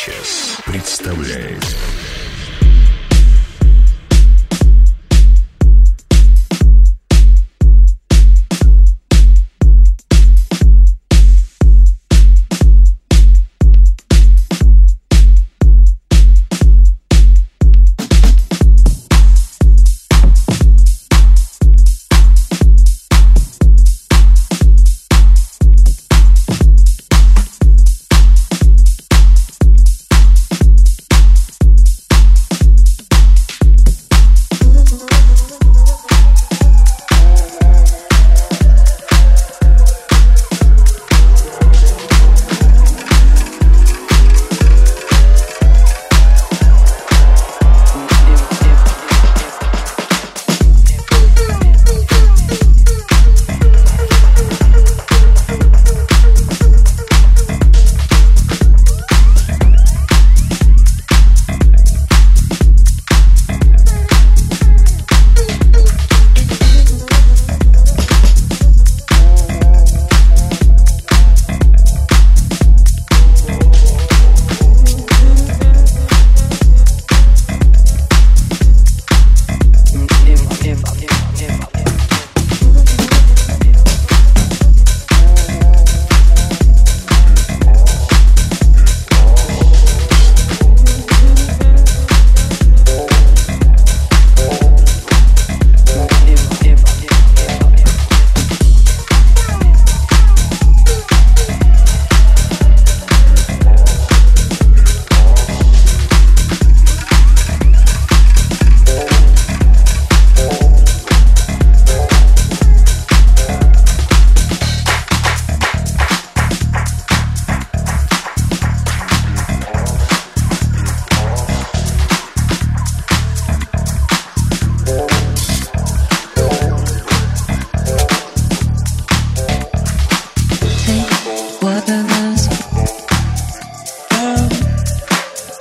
Санчес представляет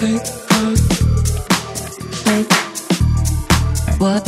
Wait, what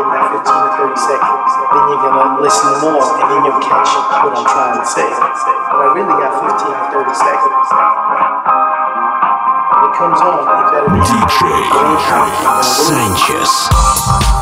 within that 15 to 30 seconds. Then you're gonna listen more, and then you'll catch what I'm trying to say. But I really got 15 to 30 seconds. When it comes on, it better be DJ Sanchez.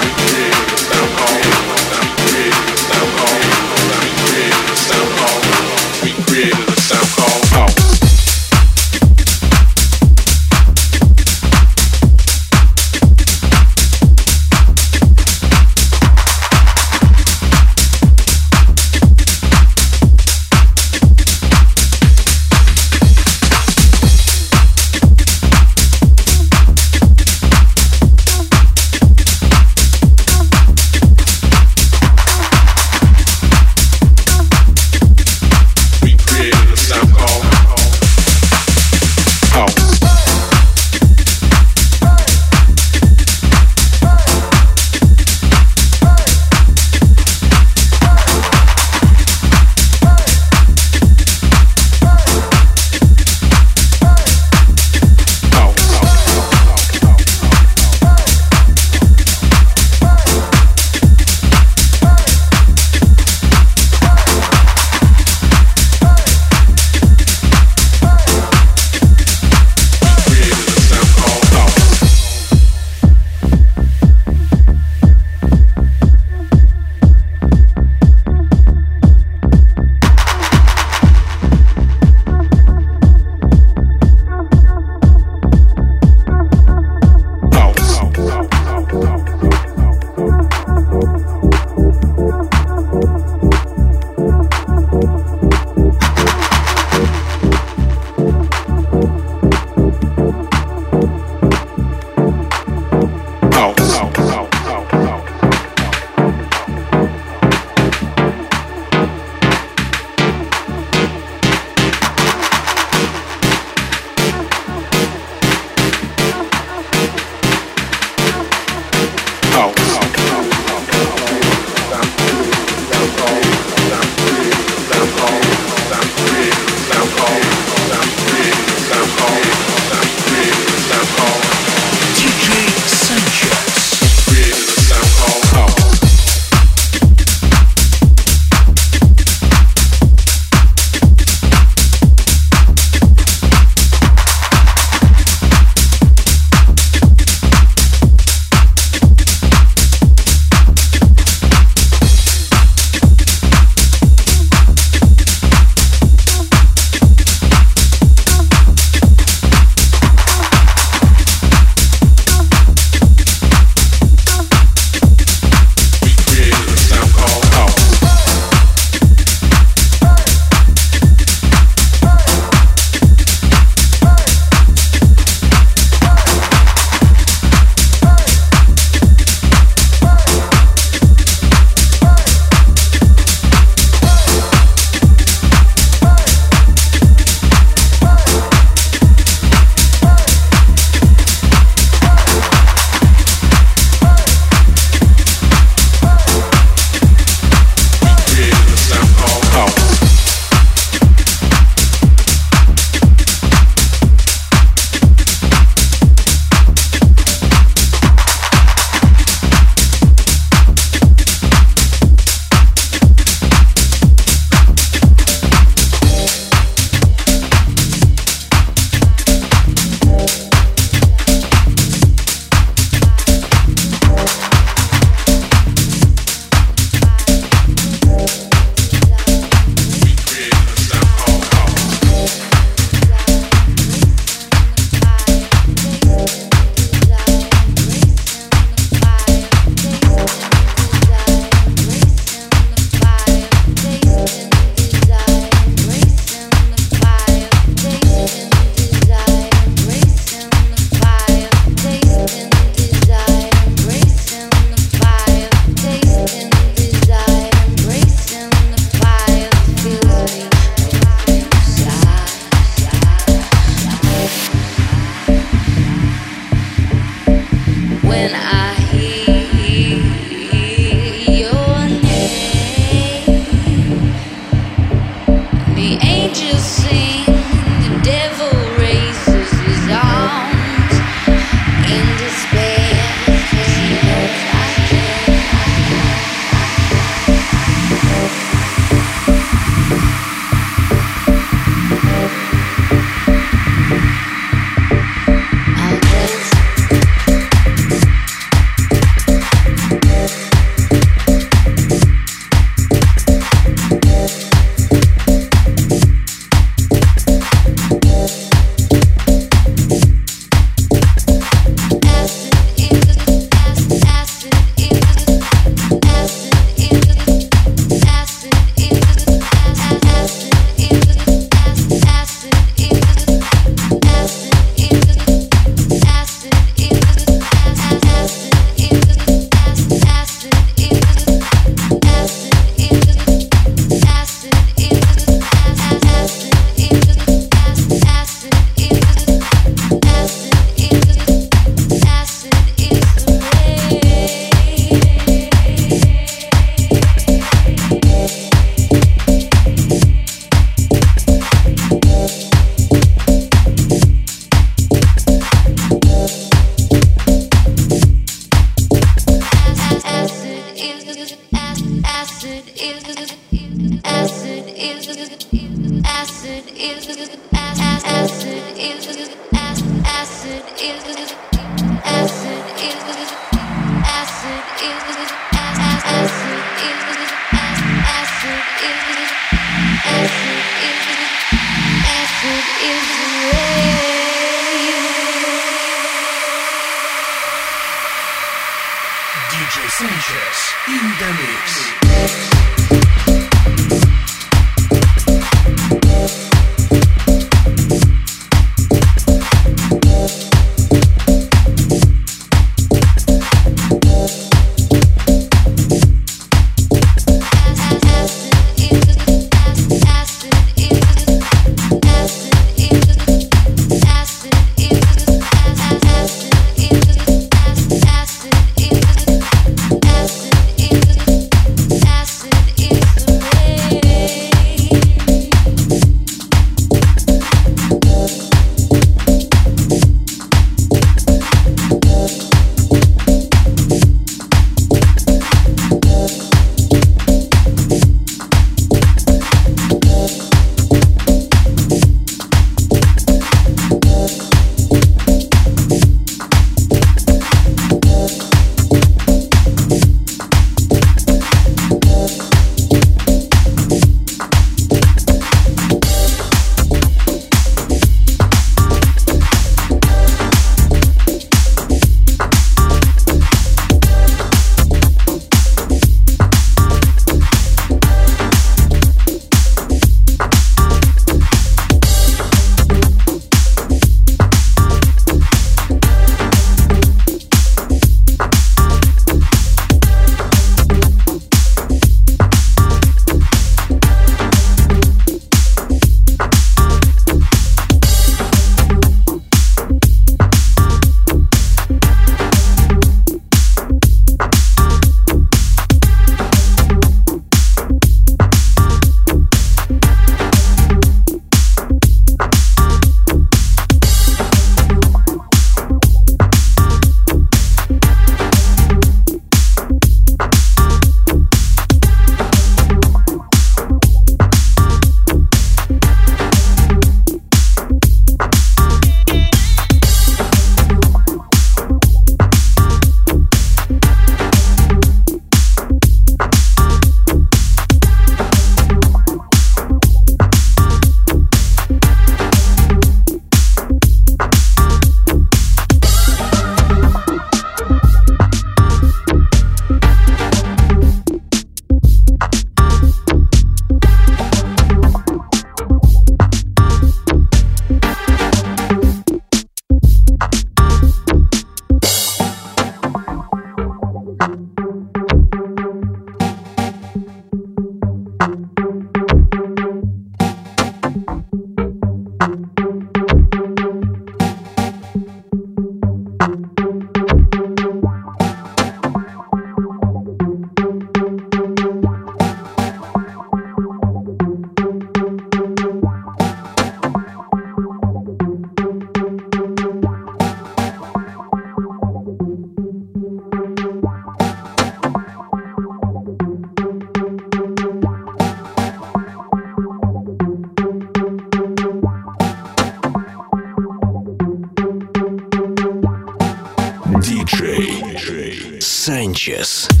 Sanchess.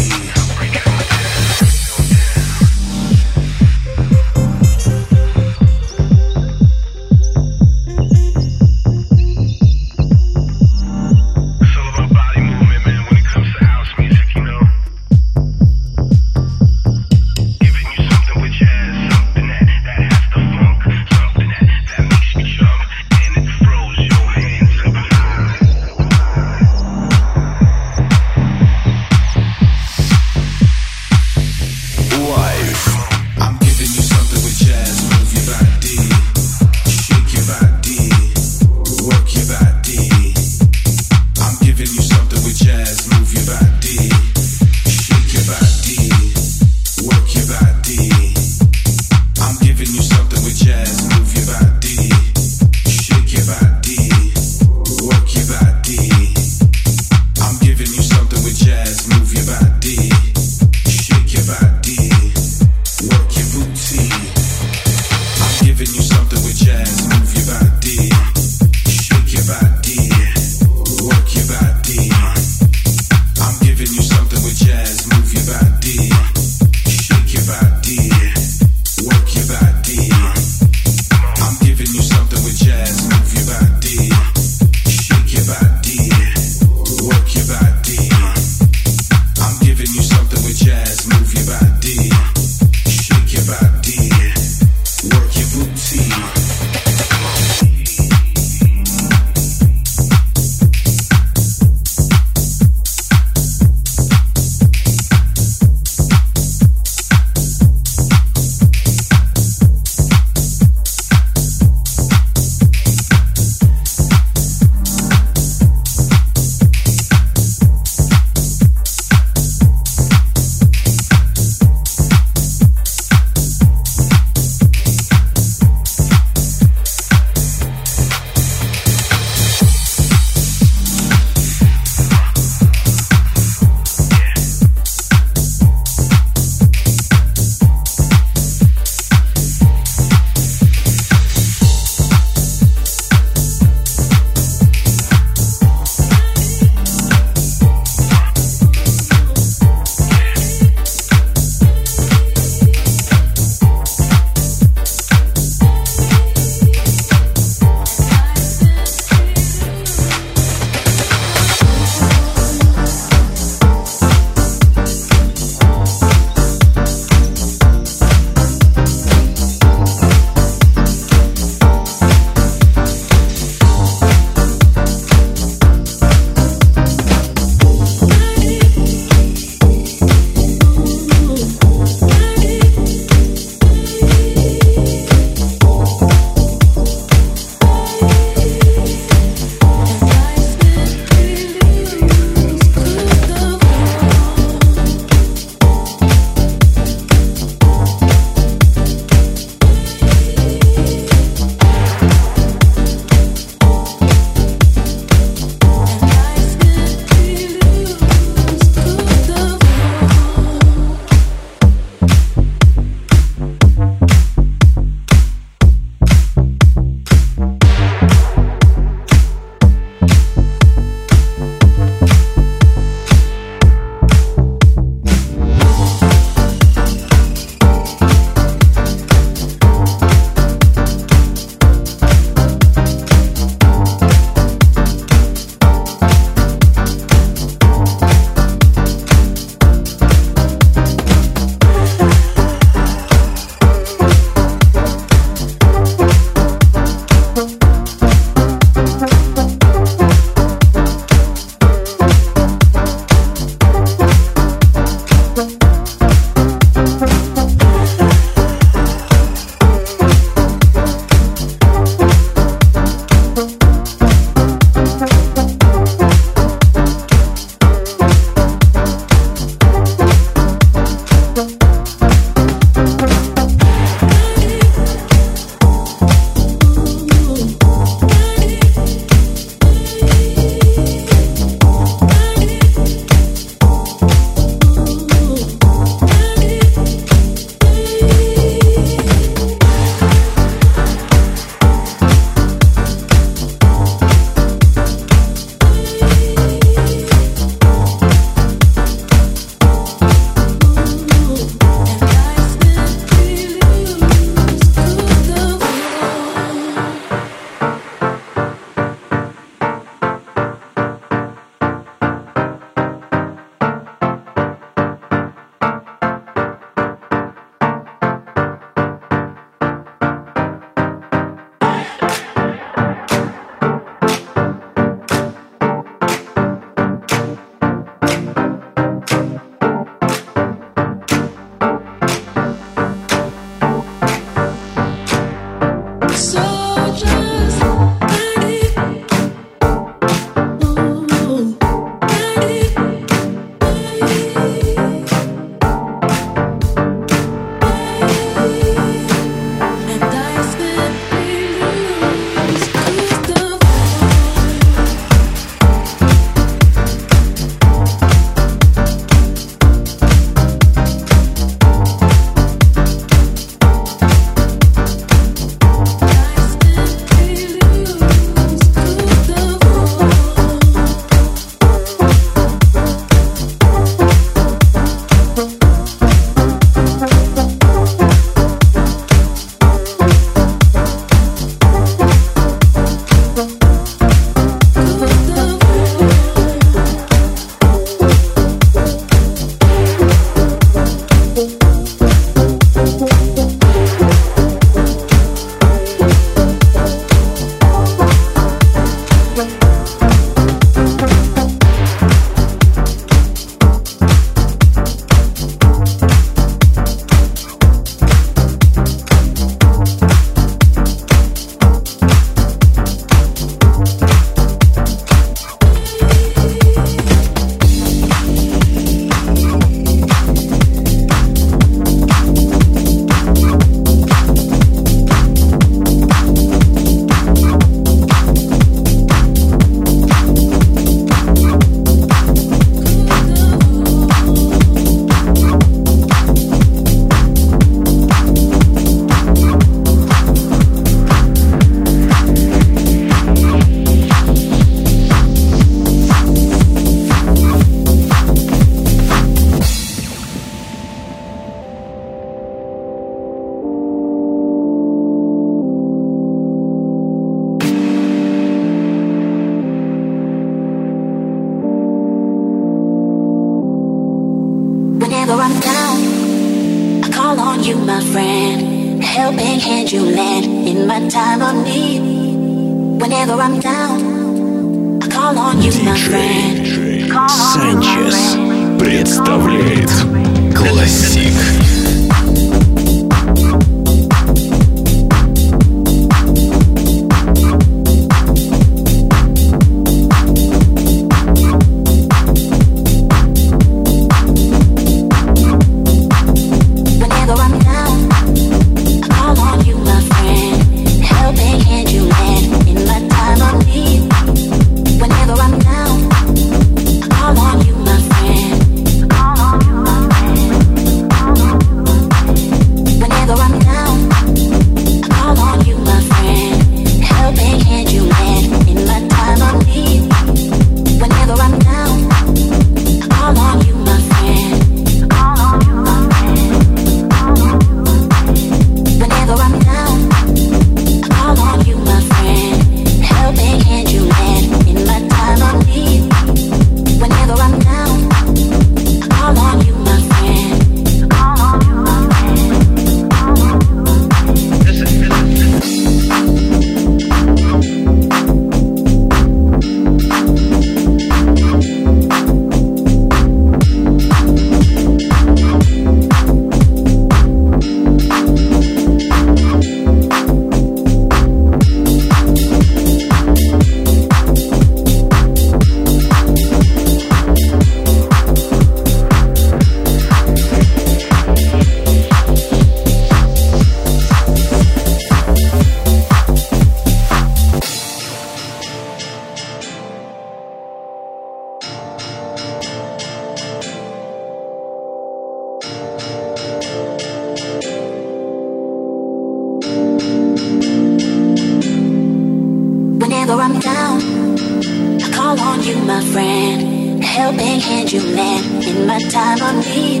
can hand you man in my time of need.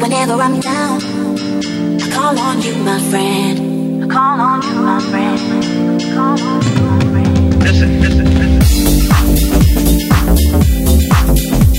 Whenever I'm down, I call on you, my friend. I call on you, my friend. I call on you, my friend. Listen, listen, listen.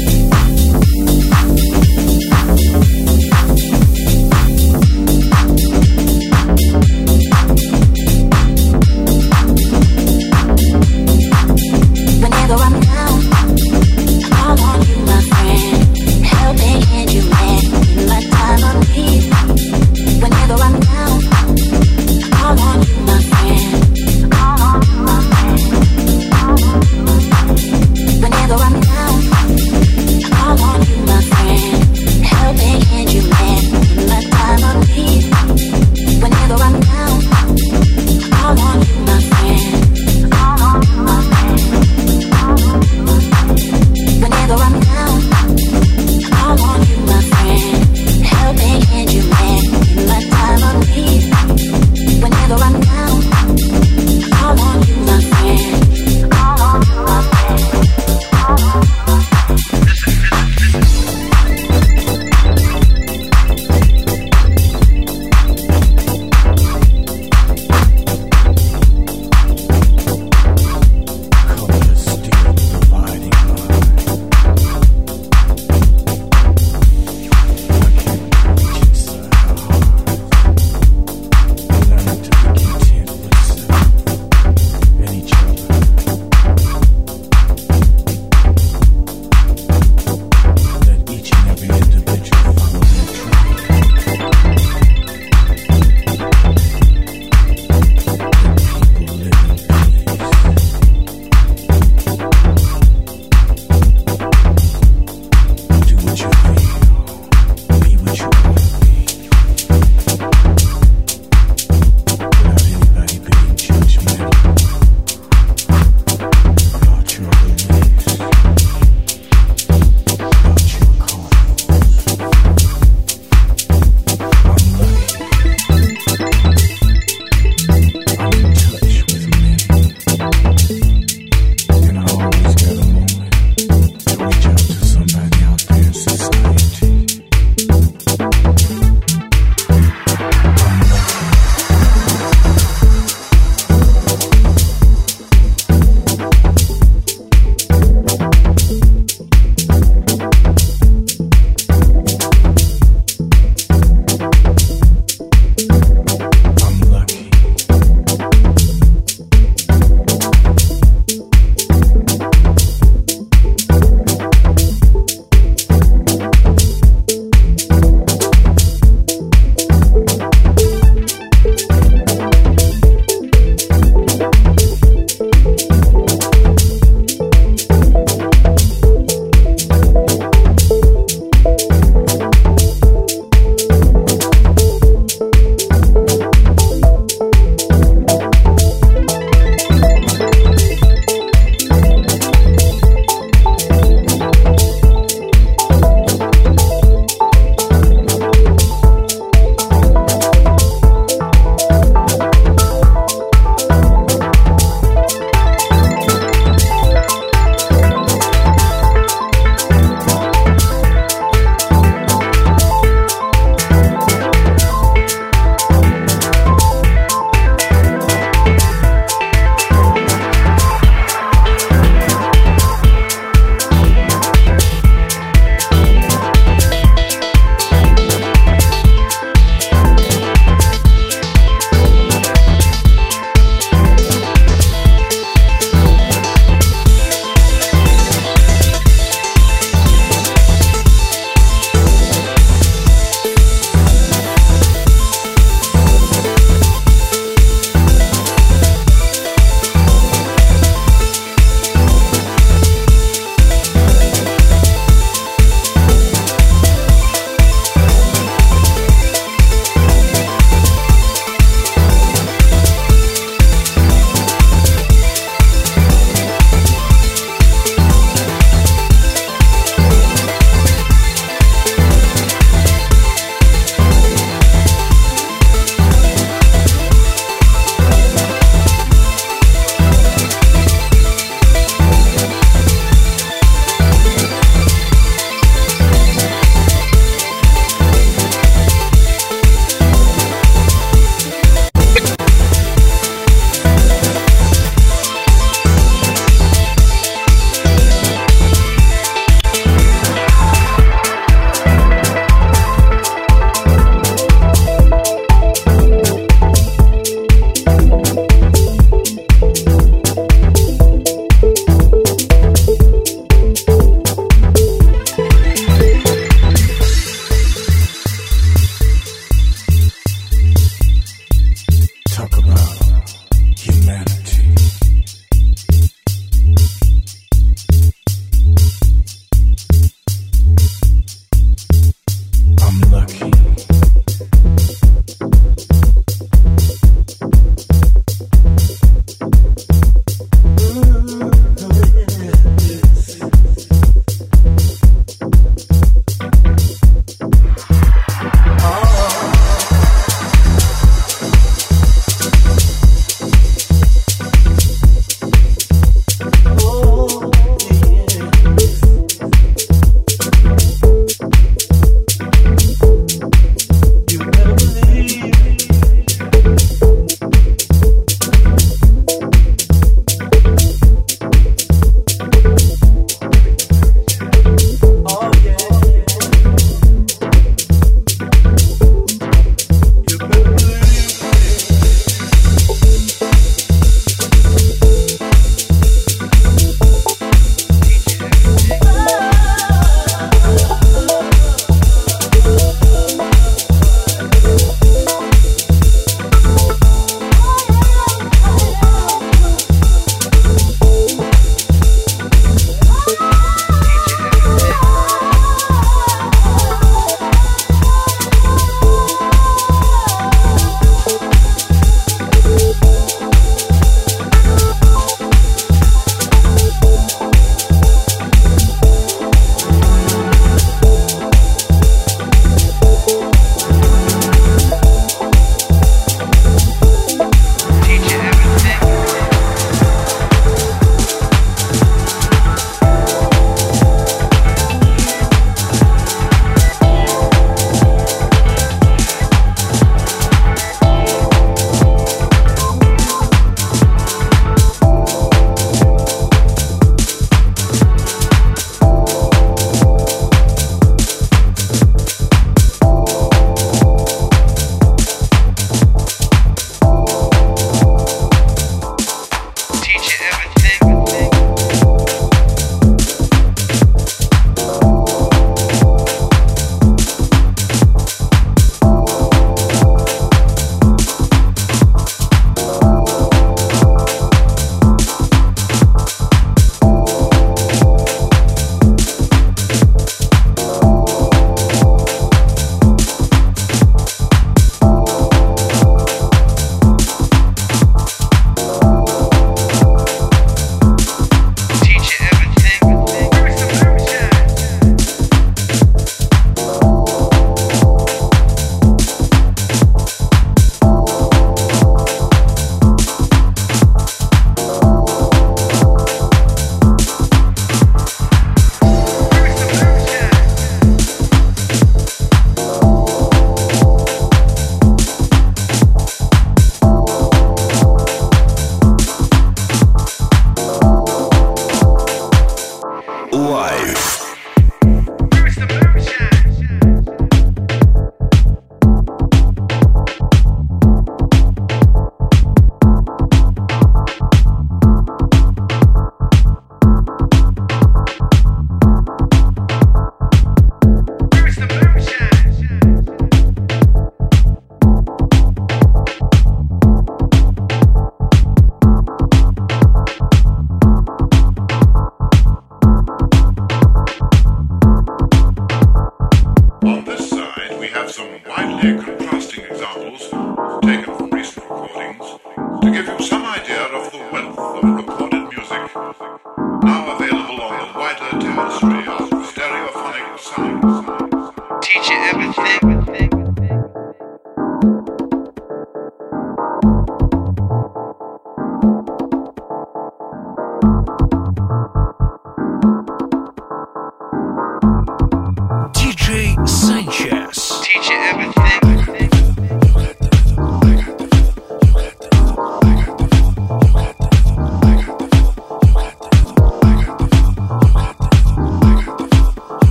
Israel.